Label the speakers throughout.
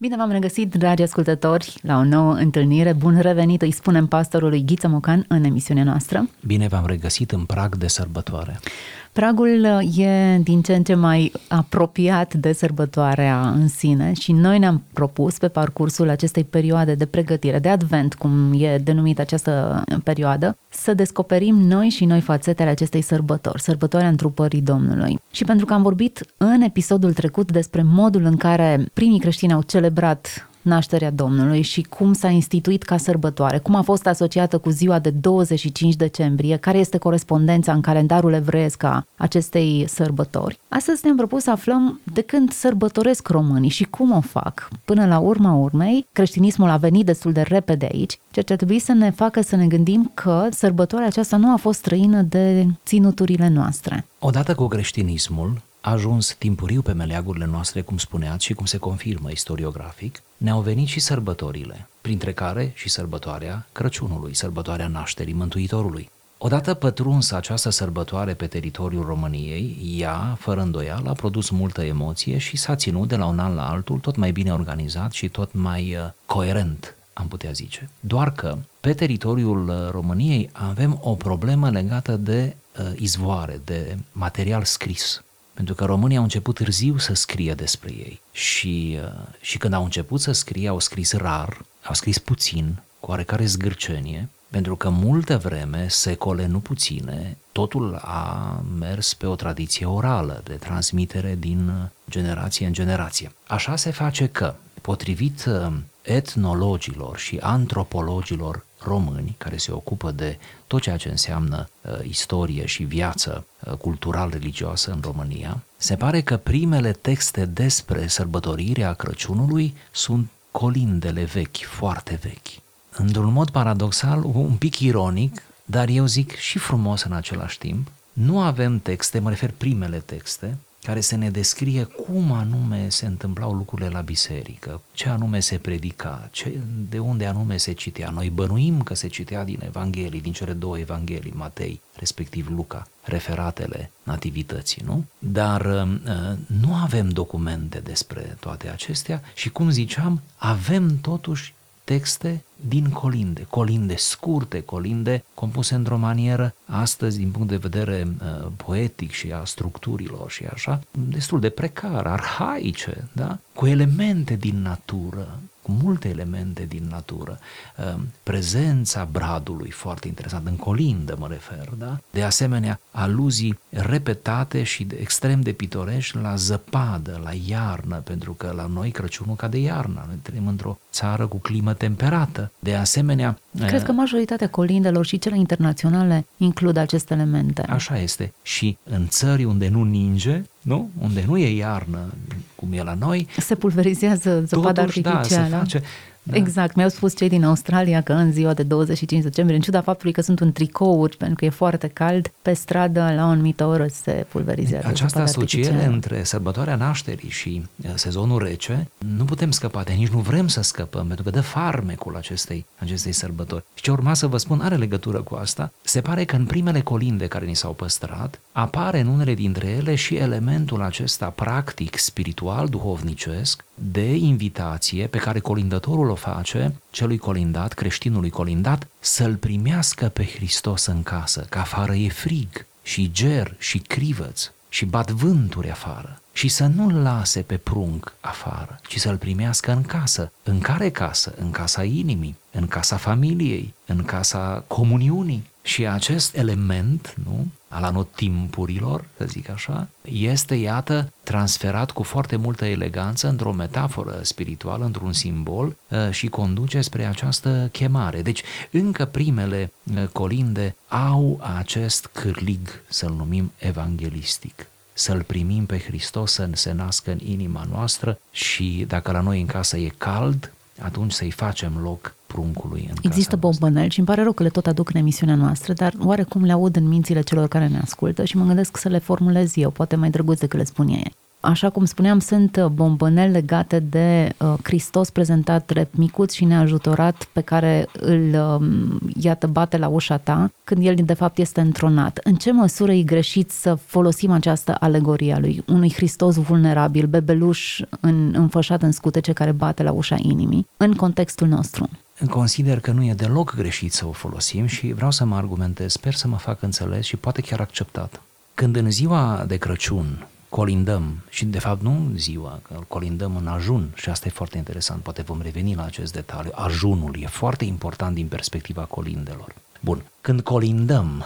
Speaker 1: Bine v-am regăsit, dragi ascultători, la o nouă întâlnire. Bun revenit, îi spunem pastorului Ghiță Mocan în emisiunea noastră.
Speaker 2: Bine v-am regăsit în prag de sărbătoare.
Speaker 1: Pragul e din ce în ce mai apropiat de sărbătoarea în sine și noi ne-am propus pe parcursul acestei perioade de pregătire, de advent, cum e denumită această perioadă, să descoperim noi și noi fațetele acestei sărbători, sărbătoarea întrupării Domnului. Și pentru că am vorbit în episodul trecut despre modul în care primii creștini au celebrat nașterea Domnului și cum s-a instituit ca sărbătoare, cum a fost asociată cu ziua de 25 decembrie, care este corespondența în calendarul evreiesc a acestei sărbători. Astăzi ne-am propus să aflăm de când sărbătoresc românii și cum o fac. Până la urma urmei, creștinismul a venit destul de repede aici, ceea ce ar trebui să ne facă să ne gândim că sărbătoarea aceasta nu a fost străină de ținuturile noastre.
Speaker 2: Odată cu creștinismul, a ajuns timpuriu pe meleagurile noastre, cum spuneați și cum se confirmă istoriografic, ne-au venit și sărbătorile, printre care și sărbătoarea Crăciunului, sărbătoarea nașterii Mântuitorului. Odată pătrunsă această sărbătoare pe teritoriul României, ea, fără îndoială, a produs multă emoție și s-a ținut de la un an la altul tot mai bine organizat și tot mai uh, coerent, am putea zice. Doar că pe teritoriul uh, României avem o problemă legată de uh, izvoare, de material scris. Pentru că românii au început târziu să scrie despre ei și, uh, și când au început să scrie, au scris rar, au scris puțin, cu oarecare zgârcenie, pentru că multă vreme, secole nu puține, totul a mers pe o tradiție orală, de transmitere din generație în generație. Așa se face că, potrivit uh, etnologilor și antropologilor români care se ocupă de tot ceea ce înseamnă uh, istorie și viață uh, cultural-religioasă în România, se pare că primele texte despre sărbătorirea Crăciunului sunt colindele vechi, foarte vechi. Într-un mod paradoxal, un pic ironic, dar eu zic și frumos în același timp, nu avem texte, mă refer primele texte, care să ne descrie cum anume se întâmplau lucrurile la biserică, ce anume se predica, ce, de unde anume se citea. Noi bănuim că se citea din Evanghelii, din cele două Evanghelii, Matei, respectiv Luca, referatele nativității, nu? Dar uh, nu avem documente despre toate acestea și, cum ziceam, avem totuși texte din colinde, colinde scurte, colinde compuse într-o manieră astăzi din punct de vedere uh, poetic și a structurilor și așa, destul de precar, arhaice, da? cu elemente din natură, cu multe elemente din natură. Uh, prezența bradului, foarte interesant, în colindă mă refer, da? De asemenea, aluzii repetate și de, extrem de pitorești la zăpadă, la iarnă, pentru că la noi Crăciunul cade iarna, noi trăim într-o țară cu climă temperată. De asemenea...
Speaker 1: Cred că majoritatea colindelor și cele internaționale includ aceste elemente.
Speaker 2: Așa este. Și în țări unde nu ninge, nu? Unde nu e iarnă, cum e la noi...
Speaker 1: Se pulverizează zăpada
Speaker 2: totuși,
Speaker 1: artificială.
Speaker 2: Da, se face,
Speaker 1: da. Exact, mi-au spus cei din Australia că în ziua de 25 decembrie, în ciuda faptului că sunt în tricouri, pentru că e foarte cald, pe stradă la o anumită oră se pulverizează.
Speaker 2: Această asociere între sărbătoarea nașterii și uh, sezonul rece, nu putem scăpa de nici nu vrem să scăpăm, pentru că dă farmecul acestei, acestei sărbători. Și ce urma să vă spun are legătură cu asta. Se pare că în primele colinde care ni s-au păstrat, apare în unele dintre ele și elementul acesta practic, spiritual, duhovnicesc, de invitație pe care colindătorul o face celui colindat, creștinului colindat, să-l primească pe Hristos în casă, că afară e frig și ger și crivăț și bat vânturi afară și să nu-l lase pe prunc afară, ci să-l primească în casă. În care casă? În casa inimii, în casa familiei, în casa comuniunii. Și acest element, nu, al anotimpurilor, să zic așa, este, iată, transferat cu foarte multă eleganță într-o metaforă spirituală, într-un simbol uh, și conduce spre această chemare. Deci, încă primele uh, colinde au acest cârlig, să-l numim evanghelistic să-L primim pe Hristos să se nască în inima noastră și dacă la noi în casă e cald, atunci să-i facem loc pruncului în
Speaker 1: Există
Speaker 2: casa noastră.
Speaker 1: bombăneli și îmi pare rău că le tot aduc în emisiunea noastră, dar oarecum le aud în mințile celor care ne ascultă și mă gândesc să le formulez eu, poate mai drăguț decât le spun ei. Așa cum spuneam, sunt uh, bombăneli legate de uh, Hristos prezentat drept micuț și neajutorat pe care îl, um, iată, bate la ușa ta când el de fapt este întronat. În ce măsură e greșit să folosim această alegorie a lui unui Hristos vulnerabil, bebeluș în, înfășat în scutece care bate la ușa inimii, în contextul nostru?
Speaker 2: Consider că nu e deloc greșit să o folosim și vreau să mă argumentez, sper să mă fac înțeles și poate chiar acceptat. Când în ziua de Crăciun colindăm, și de fapt nu ziua, că îl colindăm în ajun și asta e foarte interesant, poate vom reveni la acest detaliu. Ajunul e foarte important din perspectiva colindelor. Bun, când colindăm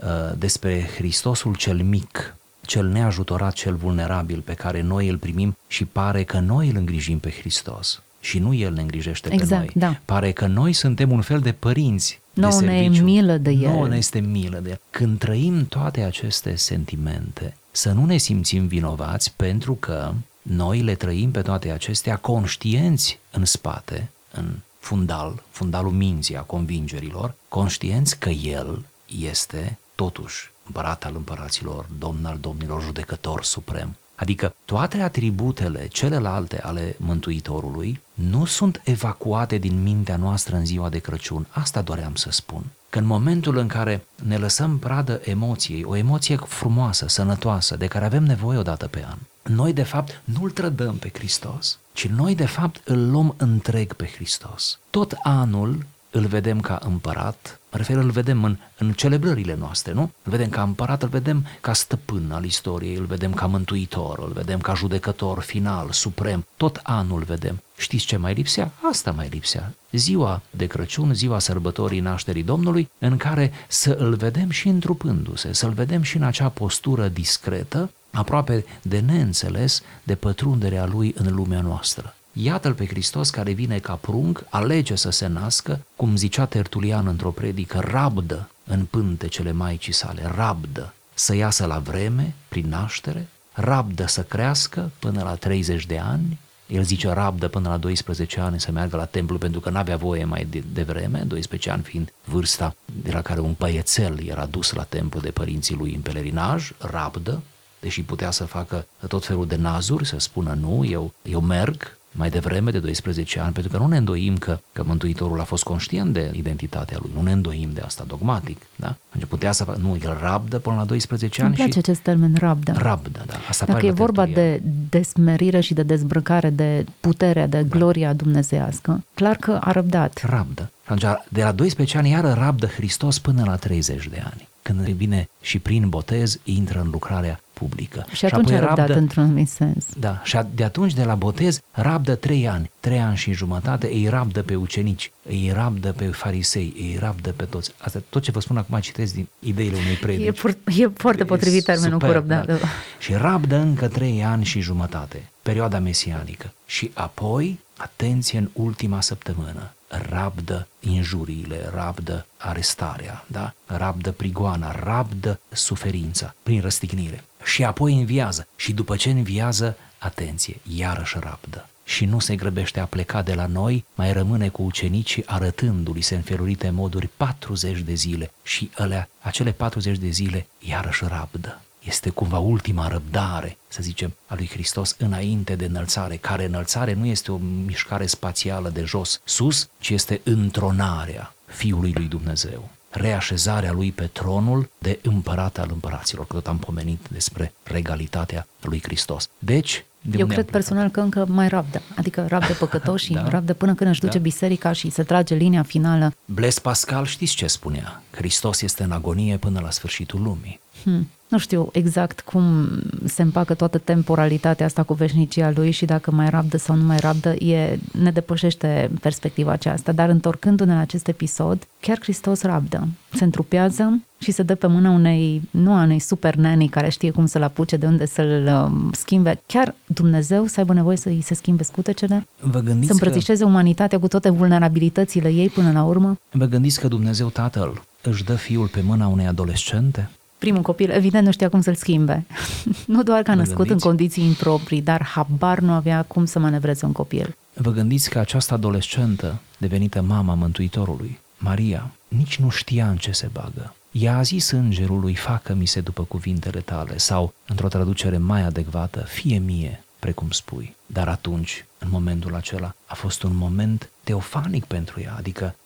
Speaker 2: uh, despre Hristosul cel mic, cel neajutorat, cel vulnerabil pe care noi îl primim și pare că noi îl îngrijim pe Hristos și nu El ne îngrijește
Speaker 1: Exact,
Speaker 2: pe noi.
Speaker 1: da.
Speaker 2: Pare că noi suntem un fel de părinți
Speaker 1: Nouă
Speaker 2: de
Speaker 1: ne e
Speaker 2: serviciu.
Speaker 1: milă de El.
Speaker 2: Nouă ne este milă de El. Când trăim toate aceste sentimente, să nu ne simțim vinovați pentru că noi le trăim pe toate acestea conștienți în spate, în fundal, fundalul minții, a convingerilor, conștienți că El este totuși împărat al împăraților, domn al domnilor, judecător suprem. Adică toate atributele celelalte ale Mântuitorului nu sunt evacuate din mintea noastră în ziua de Crăciun. Asta doream să spun. Că în momentul în care ne lăsăm pradă emoției, o emoție frumoasă, sănătoasă, de care avem nevoie o dată pe an, noi de fapt nu-L trădăm pe Hristos, ci noi de fapt îl luăm întreg pe Hristos. Tot anul îl vedem ca împărat, mă refer, îl vedem în, în celebrările noastre, nu? Îl vedem ca împărat, îl vedem ca stăpân al istoriei, îl vedem ca mântuitor, îl vedem ca judecător final, suprem, tot anul vedem. Știți ce mai lipsea? Asta mai lipsea. Ziua de Crăciun, ziua sărbătorii nașterii Domnului, în care să îl vedem și întrupându-se, să-l vedem și în acea postură discretă, aproape de neînțeles, de pătrunderea lui în lumea noastră. Iată-l pe Hristos care vine ca prunc, alege să se nască, cum zicea Tertulian într-o predică, rabdă în pântecele Maicii sale, rabdă să iasă la vreme, prin naștere, rabdă să crească până la 30 de ani, el zice rabdă până la 12 ani să meargă la templu pentru că n-avea voie mai de, de vreme, 12 ani fiind vârsta de la care un băiețel era dus la templu de părinții lui în pelerinaj, rabdă, deși putea să facă tot felul de nazuri, să spună nu, eu, eu merg, mai devreme de 12 ani, pentru că nu ne îndoim că, că Mântuitorul a fost conștient de identitatea lui, nu ne îndoim de asta dogmatic, da? Deci putea să facă, nu, el rabdă până la 12 ani
Speaker 1: Îmi place
Speaker 2: și
Speaker 1: acest termen rabdă.
Speaker 2: rabdă, da. Asta
Speaker 1: Dacă
Speaker 2: apare
Speaker 1: e
Speaker 2: la
Speaker 1: vorba
Speaker 2: Tertulian.
Speaker 1: de desmerire și de dezbrăcare, de puterea, de
Speaker 2: Da.
Speaker 1: gloria dumnezeiască, clar că a răbdat.
Speaker 2: Rabdă. Și atunci, de la 12 ani, iară rabdă Hristos până la 30 de ani. Când vine și prin botez, intră în lucrarea publică.
Speaker 1: Și atunci a răbdat într-un anumit sens.
Speaker 2: Da, și a- de atunci, de la botez, rabdă trei ani, trei ani și jumătate, îi rabdă pe ucenici, îi rabdă pe farisei, îi rabdă pe toți. Asta, tot ce vă spun acum, citesc din ideile unei predici.
Speaker 1: E, pur, e foarte potrivit termenul cu
Speaker 2: Superb,
Speaker 1: răbdare.
Speaker 2: da. Și rabdă încă trei ani și jumătate, perioada mesianică. Și apoi, atenție în ultima săptămână, rabdă injuriile, rabdă arestarea, da? rabdă prigoana, rabdă suferința prin răstignire. Și apoi înviază. Și după ce înviază, atenție, iarăși rabdă. Și nu se grăbește a pleca de la noi, mai rămâne cu ucenicii arătându-li se în felurite moduri 40 de zile și alea, acele 40 de zile iarăși rabdă. Este cumva ultima răbdare, să zicem, a lui Hristos înainte de înălțare, care înălțare nu este o mișcare spațială de jos sus, ci este întronarea Fiului lui Dumnezeu reașezarea lui pe tronul de împărat al împăraților, că tot am pomenit despre regalitatea lui Hristos. Deci, de
Speaker 1: Eu
Speaker 2: unde
Speaker 1: cred
Speaker 2: am
Speaker 1: personal că încă mai rabdă. Adică rabdă păcătoșii,
Speaker 2: Da.
Speaker 1: rabdă până când își duce
Speaker 2: Da.
Speaker 1: biserica și se trage linia finală.
Speaker 2: Blaise Pascal știți ce spunea? Hristos este în agonie până la sfârșitul lumii.
Speaker 1: Hmm. Nu știu exact cum se împacă toată temporalitatea asta cu veșnicia lui și dacă mai rabdă sau nu mai rabdă, e, ne depășește perspectiva aceasta. Dar întorcându-ne la acest episod, chiar Hristos rabdă. Se întrupează și se dă pe mâna unei, nu a unei super nani care știe cum să-l apuce, de unde să-l um, schimbe. Chiar Dumnezeu să aibă nevoie să îi se schimbe scutecele?
Speaker 2: Vă
Speaker 1: Să
Speaker 2: gândiți, că,
Speaker 1: îmbrățișeze umanitatea cu toate vulnerabilitățile ei până la urmă?
Speaker 2: vă gândiți că Dumnezeu Tatăl își dă fiul pe mâna unei adolescente?
Speaker 1: Primul copil, evident, nu știa cum să-l schimbe. nu doar că a
Speaker 2: Vă
Speaker 1: născut în
Speaker 2: gândiți?
Speaker 1: condiții improprii, dar habar nu avea cum să manevreze un copil.
Speaker 2: vă gândiți că această adolescentă, devenită mama Mântuitorului, Maria, nici nu știa în ce se bagă. Ea a zis îngerului, facă-mi se după cuvintele tale, sau, într-o traducere mai adecvată, fie mie, precum spui. Dar atunci, în momentul acela, a fost un moment teofanic pentru ea, adică uh,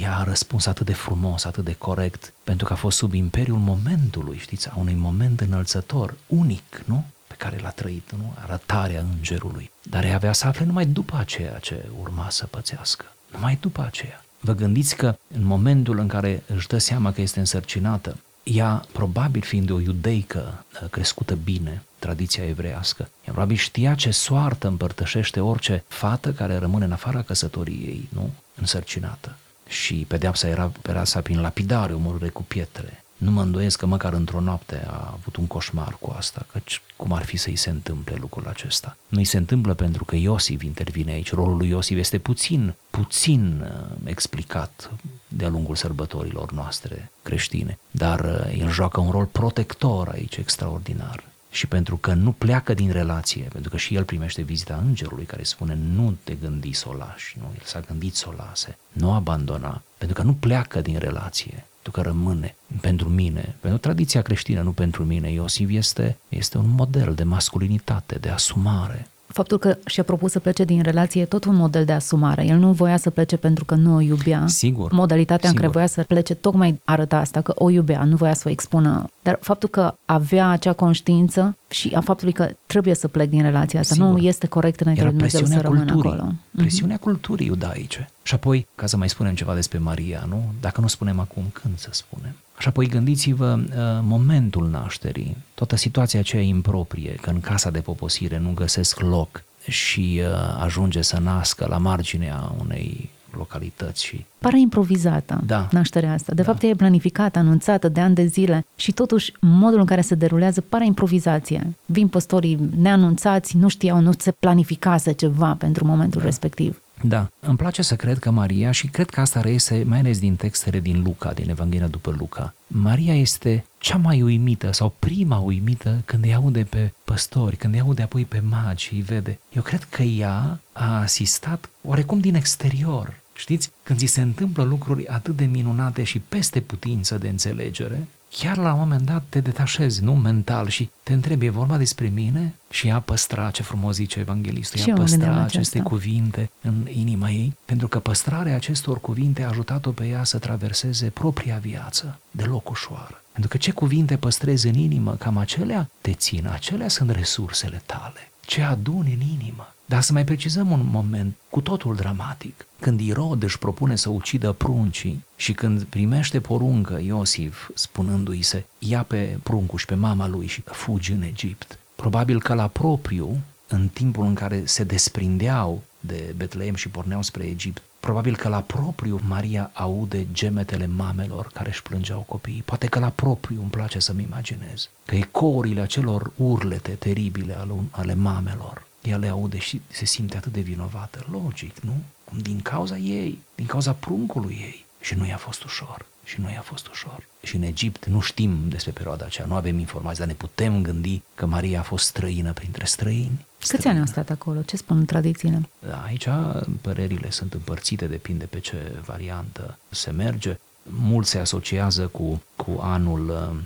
Speaker 2: ea a răspuns atât de frumos, atât de corect, pentru că a fost sub imperiul momentului, știți, a unui moment înălțător, unic, nu? Pe care l-a trăit, nu? Arătarea îngerului. Dar ea avea să afle numai după aceea ce urma să pățească. Numai după aceea. Vă gândiți că în momentul în care își dă seama că este însărcinată, ea, probabil fiind o iudeică uh, crescută bine, tradiția evreiască, ea probabil știa ce soartă împărtășește orice fată care rămâne în afara căsătoriei, nu? Însărcinată. Și pedeapsa era pedeapsa prin lapidare, omorâre cu pietre. Nu mă îndoiesc că măcar într-o noapte a avut un coșmar cu asta, căci cum ar fi să-i se întâmple lucrul acesta? Nu-i se întâmplă pentru că Iosif intervine aici. Rolul lui Iosif este puțin, puțin uh, explicat de-a lungul sărbătorilor noastre creștine, dar uh, el joacă un rol protector aici extraordinar și pentru că nu pleacă din relație, pentru că și el primește vizita îngerului care spune nu te gândi să o lași, nu, el s-a gândit să o lase, nu abandona, pentru că nu pleacă din relație, pentru că rămâne pentru mine, pentru tradiția creștină, nu pentru mine. Iosif este, este un model de masculinitate, de asumare,
Speaker 1: faptul că și-a propus să plece din relație e tot un model de asumare. El nu voia să plece pentru că nu o iubea.
Speaker 2: Sigur.
Speaker 1: Modalitatea
Speaker 2: sigur.
Speaker 1: în care voia să plece tocmai arăta asta, că o iubea, nu voia să o expună. Dar faptul că avea acea conștiință și a faptului că trebuie să plec din relația asta sigur. nu este corect înainte de Dumnezeu să rămână acolo. Mhm.
Speaker 2: Presiunea mm-hmm. culturii iudaice. Și apoi, ca să mai spunem ceva despre Maria, nu? Dacă nu spunem acum, când să spunem? Și apoi gândiți-vă uh, momentul nașterii, toată situația aceea improprie, că în casa de poposire nu găsesc loc și uh, ajunge să nască la marginea unei localități și...
Speaker 1: Pare improvizată da. nașterea asta. De da. fapt, e planificată, anunțată de ani de zile și totuși modul în care se derulează pare improvizație. Vin păstorii neanunțați, nu știau, nu se planificase ceva pentru momentul da. respectiv.
Speaker 2: Da, îmi place să cred că Maria, și cred că asta reiese mai ales din textele din Luca, din Evanghelia după Luca, Maria este cea mai uimită sau prima uimită când îi aude pe păstori, când îi aude apoi pe magi și îi vede. Eu cred că ea a asistat oarecum din exterior. Știți, când ți se întâmplă lucruri atât de minunate și peste putință de înțelegere, chiar la un moment dat te detașezi, nu mental, și te întrebi, e vorba despre mine? Și ea păstra, ce frumos zice evanghelistul, ea păstra aceste cuvinte în inima ei, pentru că păstrarea acestor cuvinte a ajutat-o pe ea să traverseze propria viață deloc ușoară. Pentru că ce cuvinte păstrezi în inimă, cam acelea te țin, acelea sunt resursele tale. Ce aduni în inimă, dar să mai precizăm un moment cu totul dramatic. Când Irod își propune să ucidă pruncii și când primește poruncă Iosif spunându-i să ia pe pruncul și pe mama lui și fugi în Egipt, probabil că la propriu, în timpul în care se desprindeau de Betleem și porneau spre Egipt, probabil că la propriu Maria aude gemetele mamelor care își plângeau copiii. Poate că la propriu îmi place să-mi imaginez că ecourile acelor urlete teribile ale, ale mamelor ea le aude și se simte atât de vinovată. Logic, nu? Din cauza ei, din cauza pruncului ei. Și nu i-a fost ușor. Și nu i-a fost ușor. Și în Egipt nu știm despre perioada aceea, nu avem informații, dar ne putem gândi că Maria a fost străină printre străini.
Speaker 1: Câți ani a stat acolo? Ce spun tradițiile?
Speaker 2: Aici părerile sunt împărțite, depinde pe ce variantă se merge. Mulți se asociază cu, cu anul uh,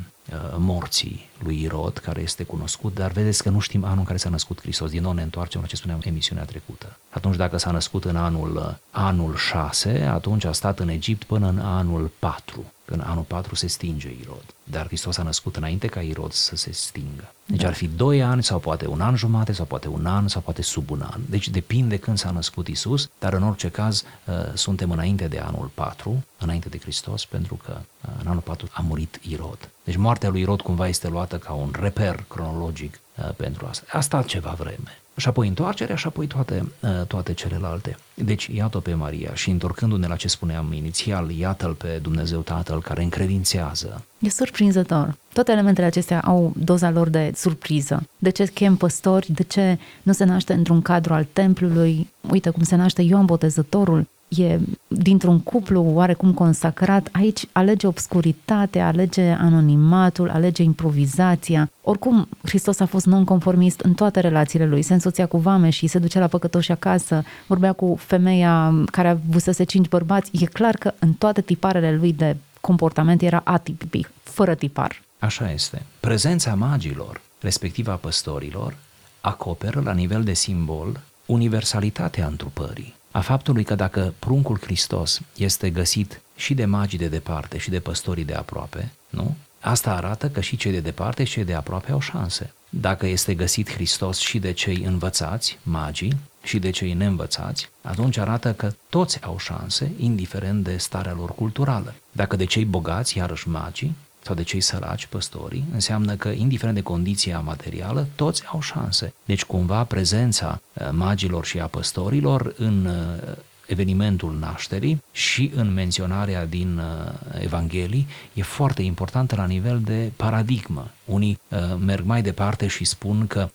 Speaker 2: morții lui Irod, care este cunoscut, dar vedeți că nu știm anul în care s-a născut Hristos. Din nou ne întoarcem la ce spuneam emisiunea trecută. Atunci dacă s-a născut în anul, anul 6, atunci a stat în Egipt până în anul 4. În anul 4 se stinge Irod. Dar Hristos a născut înainte ca Irod să se stingă. Deci da. ar fi 2 ani sau poate un an jumate sau poate un an sau poate sub un an. Deci depinde când s-a născut Isus, dar în orice caz uh, suntem înainte de anul 4, înainte de Hristos, pentru că uh, în anul 4 a murit Irod. Deci moartea lui Irod cumva este luată ca un reper cronologic uh, pentru asta. A stat ceva vreme. Și apoi întoarcerea și apoi toate, uh, toate celelalte. Deci iată pe Maria și întorcându-ne la ce spuneam inițial, iată-L pe Dumnezeu Tatăl care încredințează.
Speaker 1: E surprinzător. Toate elementele acestea au doza lor de surpriză. De ce chem păstori? De ce nu se naște într-un cadru al templului? Uite cum se naște Ioan Botezătorul e dintr-un cuplu oarecum consacrat, aici alege obscuritatea, alege anonimatul, alege improvizația. Oricum, Hristos a fost nonconformist în toate relațiile lui. Se însoțea cu vame și se ducea la păcătoși acasă, vorbea cu femeia care avusese cinci bărbați. E clar că în toate tiparele lui de comportament era atipic, fără tipar.
Speaker 2: Așa este. Prezența magilor, respectiv a păstorilor, acoperă la nivel de simbol universalitatea întrupării. A faptului că dacă pruncul Hristos este găsit și de magii de departe și de păstorii de aproape, nu? Asta arată că și cei de departe și cei de aproape au șanse. Dacă este găsit Hristos și de cei învățați, magii, și de cei neînvățați, atunci arată că toți au șanse, indiferent de starea lor culturală. Dacă de cei bogați, iarăși magii, sau de cei săraci, păstorii, înseamnă că, indiferent de condiția materială, toți au șanse. Deci, cumva, prezența uh, magilor și a păstorilor în uh, evenimentul nașterii și în menționarea din uh, Evanghelii e foarte importantă la nivel de paradigmă. Unii merg mai departe și spun că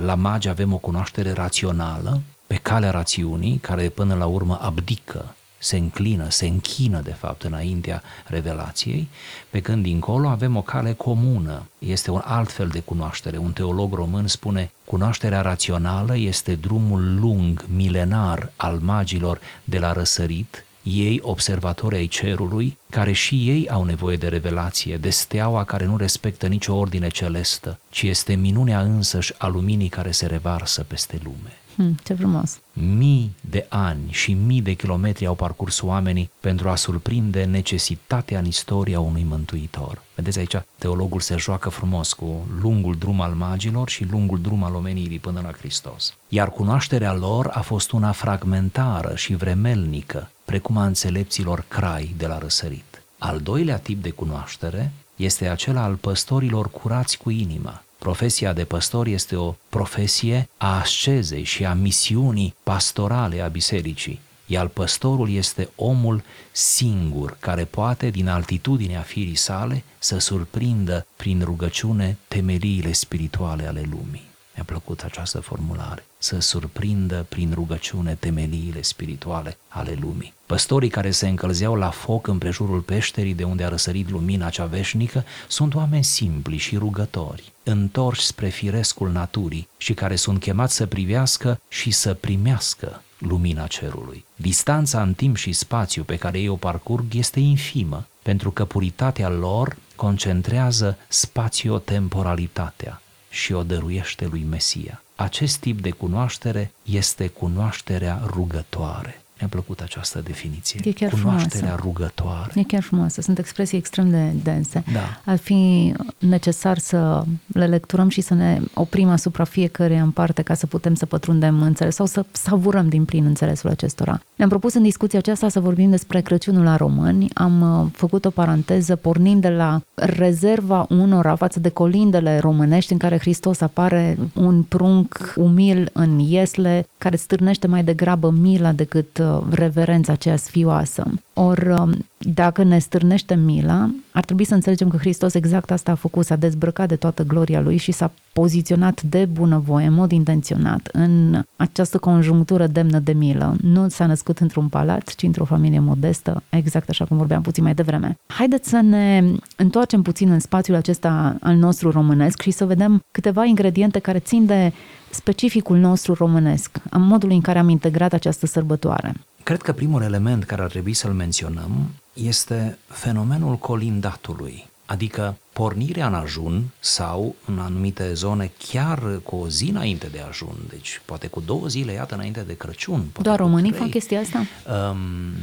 Speaker 2: la magi avem o cunoaștere rațională, pe calea rațiunii, care până la urmă abdică se înclină, se închină de fapt înaintea revelației, pe când dincolo avem o cale comună. Este un alt fel de cunoaștere. Un teolog român spune, cunoașterea rațională este drumul lung, milenar al magilor de la răsărit, ei observatori ai cerului, care și ei au nevoie de revelație, de steaua care nu respectă nicio ordine celestă, ci este minunea însăși a luminii care se revarsă peste lume.
Speaker 1: Hmm, ce frumos!
Speaker 2: Mii de ani și mii de kilometri au parcurs oamenii pentru a surprinde necesitatea în istoria unui mântuitor. Vedeți aici, teologul se joacă frumos cu lungul drum al magilor și lungul drum al omenirii până la Hristos. Iar cunoașterea lor a fost una fragmentară și vremelnică, precum a înțelepților crai de la răsărit. Al doilea tip de cunoaștere este acela al păstorilor curați cu inima, Profesia de păstor este o profesie a ascezei și a misiunii pastorale a bisericii, iar păstorul este omul singur care poate, din altitudinea firii sale, să surprindă prin rugăciune temeliile spirituale ale lumii. Mi-a plăcut această formulare, să surprindă prin rugăciune temeliile spirituale ale lumii. Păstorii care se încălzeau la foc în prejurul peșterii de unde a răsărit lumina cea veșnică sunt oameni simpli și rugători, întorși spre firescul naturii și care sunt chemați să privească și să primească lumina cerului. Distanța în timp și spațiu pe care ei o parcurg este infimă, pentru că puritatea lor concentrează spațio-temporalitatea, și o dăruiește lui Mesia. Acest tip de cunoaștere este cunoașterea rugătoare. Mi-a plăcut această definiție.
Speaker 1: E chiar
Speaker 2: Cunoașterea
Speaker 1: frumoasă.
Speaker 2: rugătoare.
Speaker 1: E chiar frumoasă. Sunt expresii extrem de dense.
Speaker 2: Da.
Speaker 1: Ar fi necesar să le lecturăm și să ne oprim asupra fiecare în parte ca să putem să pătrundem înțeles sau să savurăm din plin înțelesul acestora. Ne-am propus în discuția aceasta să vorbim despre Crăciunul la români. Am uh, făcut o paranteză pornind de la rezerva unora față de colindele românești în care Hristos apare un prunc umil în iesle care stârnește mai degrabă mila decât uh, reverența aceea sfioasă. Or, um, dacă ne stârnește mila, ar trebui să înțelegem că Hristos exact asta a făcut, s-a dezbrăcat de toată gloria lui și s-a poziționat de bunăvoie, în mod intenționat, în această conjunctură demnă de milă. Nu s-a născut într-un palat, ci într-o familie modestă, exact așa cum vorbeam puțin mai devreme. Haideți să ne întoarcem puțin în spațiul acesta al nostru românesc și să vedem câteva ingrediente care țin de specificul nostru românesc, în modul în care am integrat această sărbătoare.
Speaker 2: Cred că primul element care ar trebui să-l menționăm este fenomenul colindatului, adică pornirea în ajun sau în anumite zone chiar cu o zi înainte de ajun, deci poate cu două zile, iată, înainte de Crăciun. Poate
Speaker 1: Doar
Speaker 2: cu
Speaker 1: românii
Speaker 2: trei.
Speaker 1: fac chestia asta?
Speaker 2: Um,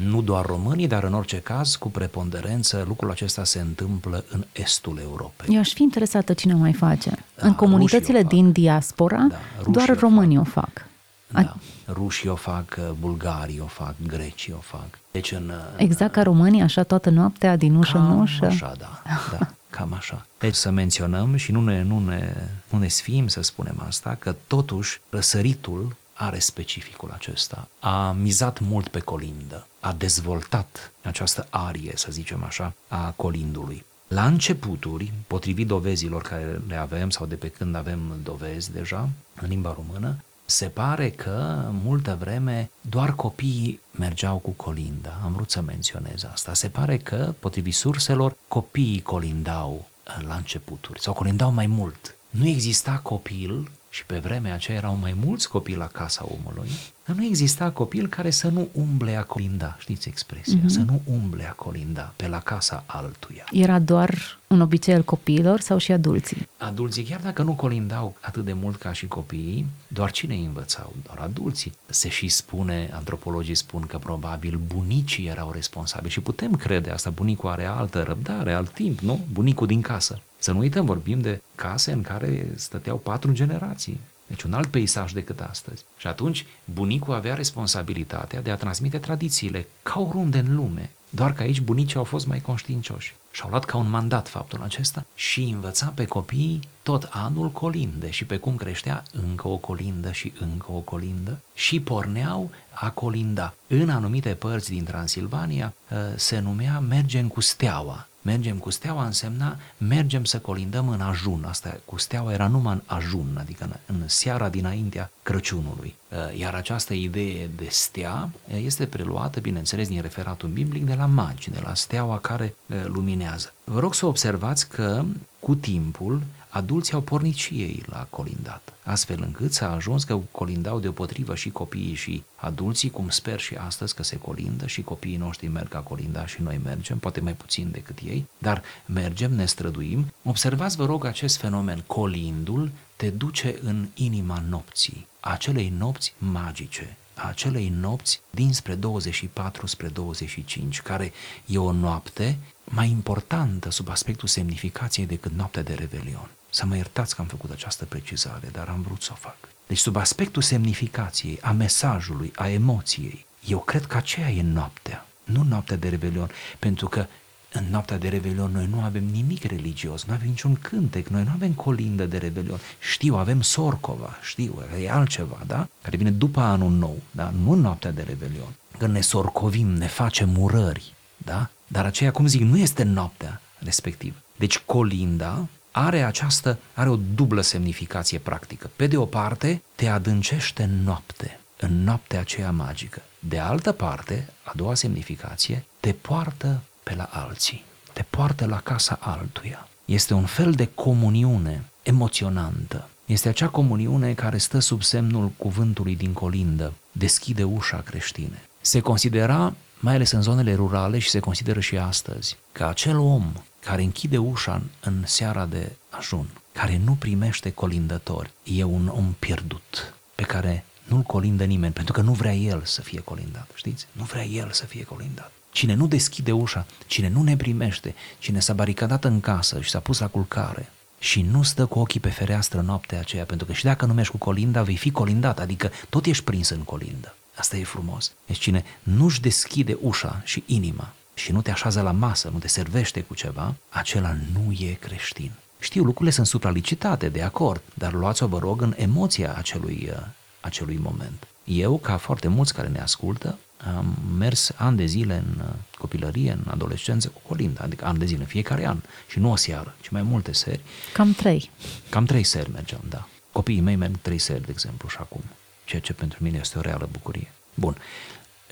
Speaker 2: nu doar românii, dar în orice caz, cu preponderență, lucrul acesta se întâmplă în estul Europei.
Speaker 1: Eu aș fi interesată cine mai face.
Speaker 2: Da,
Speaker 1: în comunitățile
Speaker 2: rușii o fac.
Speaker 1: din diaspora,
Speaker 2: Da, rușii
Speaker 1: doar
Speaker 2: o
Speaker 1: românii o fac.
Speaker 2: Da. Rușii o fac, bulgarii o fac, grecii o fac. Deci în,
Speaker 1: Exact ca românii, așa toată noaptea, din ușă în
Speaker 2: Cam
Speaker 1: ușă.
Speaker 2: așa, da, da, cam așa. Deci să menționăm și nu ne, nu, ne, nu ne sfim să spunem asta, că totuși răsăritul are specificul acesta. A mizat mult pe colindă, a dezvoltat această arie, să zicem așa, a colindului. La începuturi, potrivit dovezilor care le avem sau de pe când avem dovezi deja în limba română, Se pare că multă vreme doar copiii mergeau cu colinda. Am vrut să menționez asta. Se pare că, potrivit surselor, copiii colindau uh, la începuturi sau colindau mai mult. Nu exista copil și pe vremea aceea erau mai mulți copii la casa omului, dar nu exista copil care să nu umble a colinda, știți expresia, mm-hmm. să nu umble a colinda pe la casa altuia.
Speaker 1: Era doar un obicei al copiilor sau și adulții?
Speaker 2: Adulții, chiar dacă nu colindau atât de mult ca și copiii, doar cine îi învățau? Doar adulții. Se și spune, antropologii spun că probabil bunicii erau responsabili și putem crede asta, bunicul are altă răbdare, alt timp, nu? Bunicul din casă. Să nu uităm, vorbim de case în care stăteau patru generații. Deci un alt peisaj decât astăzi. Și atunci bunicul avea responsabilitatea de a transmite tradițiile ca oriunde în lume. Doar că aici bunicii au fost mai conștiincioși și au luat ca un mandat faptul acesta și învăța pe copii tot anul colinde și pe cum creștea încă o colindă și încă o colindă și porneau a colinda. În anumite părți din Transilvania ă, se numea mergem cu steaua mergem cu steaua însemna mergem să colindăm în ajun. Asta cu steaua era numai în ajun, adică în, în seara dinaintea Crăciunului. Uh, iar această idee de stea uh, este preluată, bineînțeles, din referatul biblic de la magi, de la steaua care uh, luminează. Vă rog să observați că cu timpul adulții au pornit și ei la colindat, astfel încât s-a ajuns că colindau deopotrivă și copiii și adulții, cum sper și astăzi că se colindă și copiii noștri merg a colinda și noi mergem, poate mai puțin decât ei, dar mergem, ne străduim. Observați, vă rog, acest fenomen. Colindul te duce în inima nopții, acelei nopți magice, a acelei nopți dinspre 24 spre 25, care e o noapte mai importantă sub aspectul semnificației decât noaptea de Revelion. Să mă iertați că am făcut această precizare, dar am vrut să o fac. Deci sub aspectul semnificației, a mesajului, a emoției, eu cred că aceea e noaptea, nu noaptea de Revelion, pentru că în noaptea de Revelion noi nu avem nimic religios, nu avem niciun cântec, noi nu avem colindă de Revelion. Știu, avem Sorcova, știu, e altceva, da? Care vine după anul nou, da? Nu în noaptea de Revelion. Când ne sorcovim, ne facem urări, da? Dar aceea, cum zic, nu este noaptea respectivă. Deci colinda are această, are o dublă semnificație practică. Pe de o parte, te adâncește în noapte, în noaptea aceea magică. De altă parte, a doua semnificație, te poartă pe la alții, te poartă la casa altuia. Este un fel de comuniune emoționantă. Este acea comuniune care stă sub semnul cuvântului din colindă, deschide ușa creștine. Se considera, mai ales în zonele rurale și se consideră și astăzi, că acel om care închide ușa în, în seara de ajun, care nu primește colindători, e un om pierdut, pe care nu-l colindă nimeni, pentru că nu vrea el să fie colindat, știți? Nu vrea el să fie colindat. Cine nu deschide ușa, cine nu ne primește, cine s-a baricadat în casă și s-a pus la culcare și nu stă cu ochii pe fereastră noaptea aceea, pentru că și dacă nu mergi cu colinda, vei fi colindat, adică tot ești prins în colindă. Asta e frumos. Deci cine nu-și deschide ușa și inima și nu te așează la masă, nu te servește cu ceva, acela nu e creștin. Știu, lucrurile sunt supralicitate, de acord, dar luați-o, vă rog, în emoția acelui, uh, acelui moment. Eu, ca foarte mulți care ne ascultă, am mers ani de zile în uh, copilărie, în adolescență cu Colinda, adică ani de zile, fiecare an, și nu o seară, ci mai multe seri.
Speaker 1: Cam trei.
Speaker 2: Cam trei seri mergeam, da. Copiii mei merg trei seri, de exemplu, și acum, ceea ce pentru mine este o reală bucurie. Bun.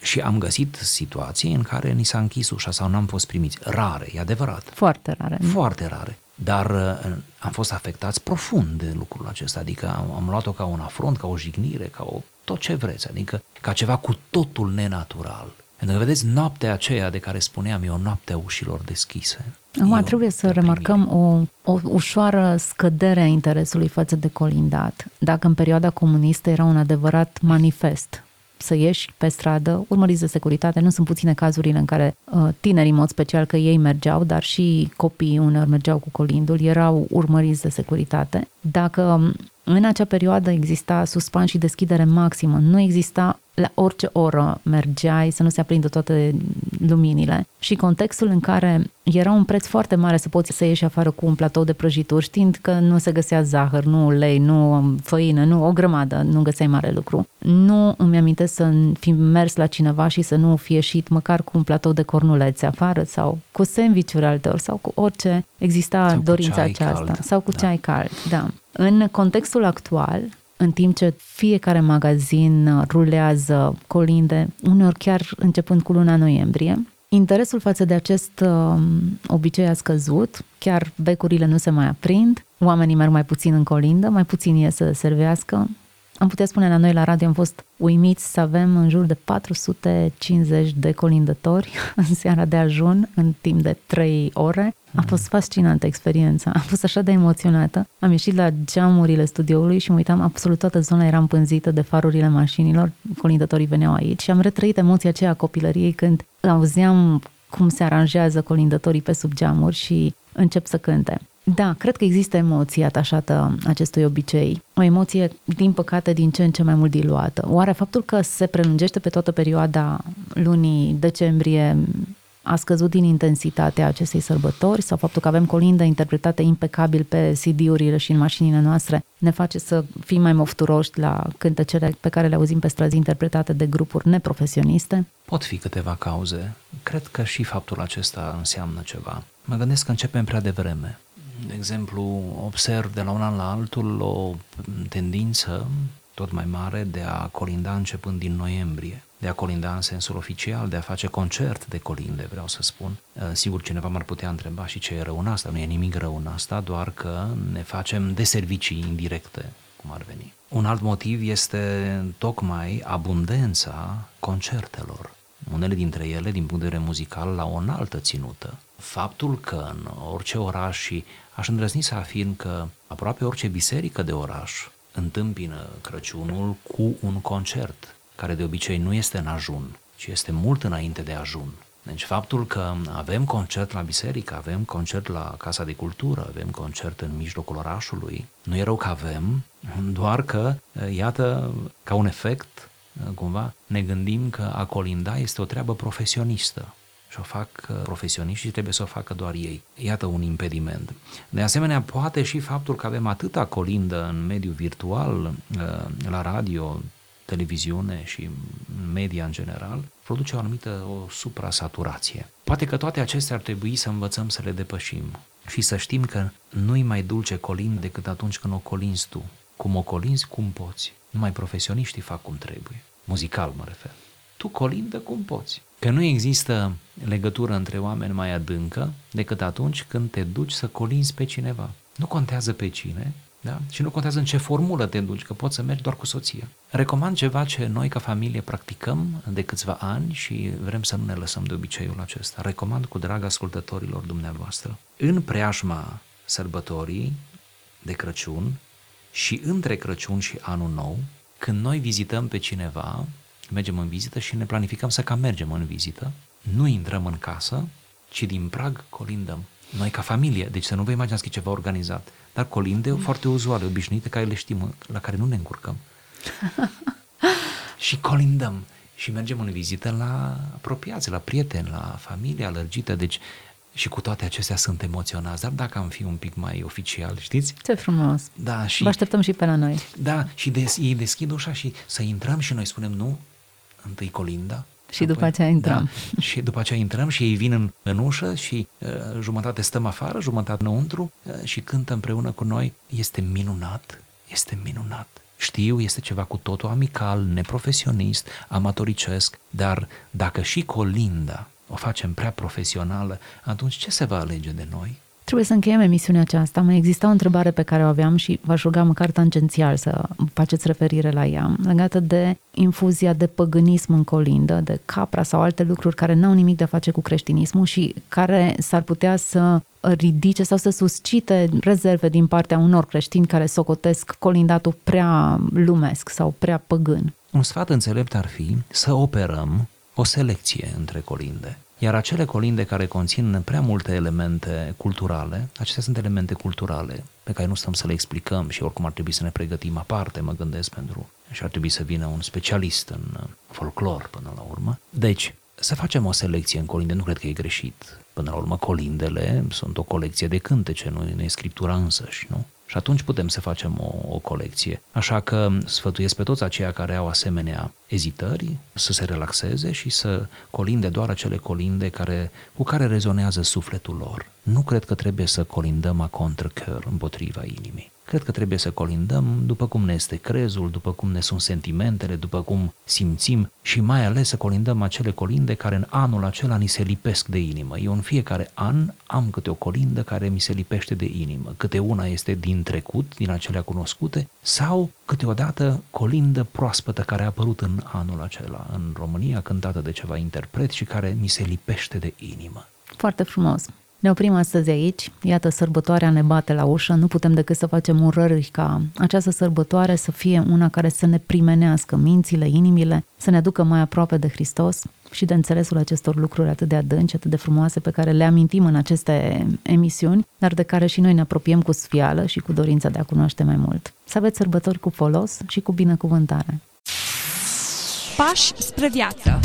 Speaker 2: Și am găsit situații în care ni s-a închis ușa sau n-am fost primiți. Rare, e adevărat.
Speaker 1: Foarte rare. Nu?
Speaker 2: Foarte rare. Dar uh, am fost afectați profund de lucrul acesta, adică am, am luat-o ca un afront, ca o jignire, ca o tot ce vreți, adică ca ceva cu totul nenatural. Pentru că, vedeți, noaptea aceea de care spuneam e o noapte a ușilor deschise.
Speaker 1: Acum trebuie să remarcăm o, o ușoară scădere a interesului față de colindat. Dacă în perioada comunistă era un adevărat manifest să ieși pe stradă, urmăriți de securitate. Nu sunt puține cazurile în care uh, tinerii, în mod special, că ei mergeau, dar și copiii uneori mergeau cu colindul, erau urmăriți de securitate. Dacă um, în acea perioadă exista suspans și deschidere maximă, nu exista la orice oră mergeai să nu se aprindă toate luminile și contextul în care era un preț foarte mare să poți să ieși afară cu un platou de prăjituri știind că nu se găsea zahăr, nu ulei, nu făină, nu o grămadă, nu găseai mare lucru. Nu îmi amintesc să fi mers la cineva și să nu fi ieșit măcar cu un platou de cornulețe afară sau cu sandvișuri alteori sau cu orice exista
Speaker 2: sau
Speaker 1: dorința
Speaker 2: ceai
Speaker 1: aceasta
Speaker 2: cald.
Speaker 1: sau cu
Speaker 2: Da.
Speaker 1: ceai cald, da. În contextul actual, în timp ce fiecare magazin uh, rulează colinde, uneori chiar începând cu luna noiembrie. Interesul față de acest uh, obicei a scăzut, chiar becurile nu se mai aprind, oamenii merg mai puțin în colindă, mai puțin ies să servească, am putea spune la noi la radio, am fost uimiți să avem în jur de 450 de colindători în seara de ajun, în timp de 3 ore. A fost fascinantă experiența, am fost așa de emoționată. Am ieșit la geamurile studioului și mă uitam, absolut toată zona era împânzită de farurile mașinilor, colindătorii veneau aici și am retrăit emoția aceea a copilăriei când auzeam cum se aranjează colindătorii pe sub geamuri și încep să cânte. Da, cred că există emoție atașată acestui obicei. O emoție, din păcate, din ce în ce mai mult diluată. Oare faptul că se prelungește pe toată perioada lunii decembrie a scăzut din intensitatea acestei sărbători sau faptul că avem colinde interpretate impecabil pe CD-urile și în mașinile noastre ne face să fim mai mofturoși la cântecele pe care le auzim pe străzi interpretate de grupuri neprofesioniste?
Speaker 2: Pot fi câteva cauze. Cred că și faptul acesta înseamnă ceva. Mă gândesc că începem prea devreme de exemplu, observ de la un an la altul o tendință tot mai mare de a colinda începând din noiembrie, de a colinda în sensul oficial, de a face concert de colinde, vreau să spun. Uh, sigur, cineva m-ar putea întreba și ce e rău în asta, nu e nimic rău în asta, doar că ne facem de servicii indirecte, cum ar veni. Un alt motiv este tocmai abundența concertelor. Unele dintre ele, din punct de vedere muzical, la o înaltă ținută. Faptul că în orice oraș și Aș îndrăzni să afirm că aproape orice biserică de oraș întâmpină Crăciunul cu un concert, care de obicei nu este în ajun, ci este mult înainte de ajun. Deci faptul că avem concert la biserică, avem concert la Casa de Cultură, avem concert în mijlocul orașului, nu e rău că avem, doar că, iată, ca un efect, cumva, ne gândim că a colinda este o treabă profesionistă și o fac uh, profesioniști și trebuie să o facă doar ei. Iată un impediment. De asemenea, poate și faptul că avem atâta colindă în mediul virtual, uh, la radio, televiziune și media în general, produce o anumită o suprasaturație. Poate că toate acestea ar trebui să învățăm să le depășim și să știm că nu-i mai dulce colind decât atunci când o colinzi tu. Cum o colinzi, cum poți. Numai profesioniștii fac cum trebuie. Muzical mă refer. Tu colindă cum poți. Că nu există legătură între oameni mai adâncă decât atunci când te duci să colinzi pe cineva. Nu contează pe cine, da? Și nu contează în ce formulă te duci, că poți să mergi doar cu soția. Recomand ceva ce noi ca familie practicăm de câțiva ani și vrem să nu ne lăsăm de obiceiul acesta. Recomand cu drag ascultătorilor dumneavoastră. În preajma sărbătorii de Crăciun și între Crăciun și Anul Nou, când noi vizităm pe cineva, mergem în vizită și ne planificăm să cam mergem în vizită, nu intrăm în casă, ci din prag colindăm. Noi ca familie, deci să nu vă imaginați că e ceva organizat, dar colinde mm. foarte uzuale, obișnuite, care le știm, la care nu ne încurcăm. și colindăm și mergem în vizită la apropiați, la prieteni, la familie alărgită, deci și cu toate acestea sunt emoționați, dar dacă am fi un pic mai oficial, știți?
Speaker 1: Ce frumos!
Speaker 2: Da, și...
Speaker 1: Vă așteptăm și pe la noi.
Speaker 2: Da, și des, ei deschid ușa și să intrăm și noi spunem nu, întâi colinda,
Speaker 1: și apoi, după aceea intrăm.
Speaker 2: Da, și după aceea intrăm și ei vin în, în ușă și uh, jumătate stăm afară, jumătate înăuntru uh, și cântă împreună cu noi. Este minunat, este minunat. Știu, este ceva cu totul amical, neprofesionist, amatoricesc, dar dacă și colinda o facem prea profesională, atunci ce se va alege de noi?
Speaker 1: Trebuie să încheiem emisiunea aceasta. Mai exista o întrebare pe care o aveam și v-aș ruga măcar tangențial să faceți referire la ea, legată de infuzia de păgânism în colindă, de capra sau alte lucruri care n-au nimic de a face cu creștinismul și care s-ar putea să ridice sau să suscite rezerve din partea unor creștini care socotesc colindatul prea lumesc sau prea păgân.
Speaker 2: Un sfat înțelept ar fi să operăm o selecție între colinde. Iar acele colinde care conțin prea multe elemente culturale, acestea sunt elemente culturale pe care nu stăm să le explicăm și oricum ar trebui să ne pregătim aparte, mă gândesc, pentru și ar trebui să vină un specialist în folclor până la urmă. Deci, să facem o selecție în colinde, nu cred că e greșit. Până la urmă, colindele sunt o colecție de cântece, nu e scriptura însăși, nu? Și atunci putem să facem o, o colecție. Așa că sfătuiesc pe toți aceia care au asemenea ezitări să se relaxeze și să colinde doar acele colinde care, cu care rezonează sufletul lor. Nu cred că trebuie să colindăm a contrcăr împotriva inimii. Cred că trebuie să colindăm după cum ne este crezul, după cum ne sunt sentimentele, după cum simțim și mai ales să colindăm acele colinde care în anul acela ni se lipesc de inimă. Eu în fiecare an am câte o colindă care mi se lipește de inimă. Câte una este din trecut, din acelea cunoscute, sau câteodată colindă proaspătă care a apărut în anul acela în România, cântată de ceva interpret și care mi se lipește de inimă.
Speaker 1: Foarte frumos. Ne oprim astăzi aici. Iată, sărbătoarea ne bate la ușă. Nu putem decât să facem urări ca această sărbătoare să fie una care să ne primenească mințile, inimile, să ne aducă mai aproape de Hristos și de înțelesul acestor lucruri atât de adânci, atât de frumoase pe care le amintim în aceste emisiuni, dar de care și noi ne apropiem cu sfială și cu dorința de a cunoaște mai mult. Să aveți sărbători cu folos și cu binecuvântare.
Speaker 3: Pași spre viață.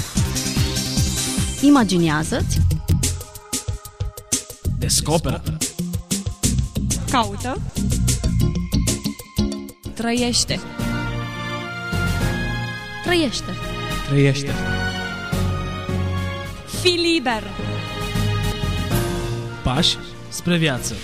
Speaker 4: Imaginează-ți
Speaker 5: Descoperă.
Speaker 3: Caută. Trăiește.
Speaker 4: Trăiește.
Speaker 5: Trăiește.
Speaker 3: Fii liber.
Speaker 5: Pași spre viață.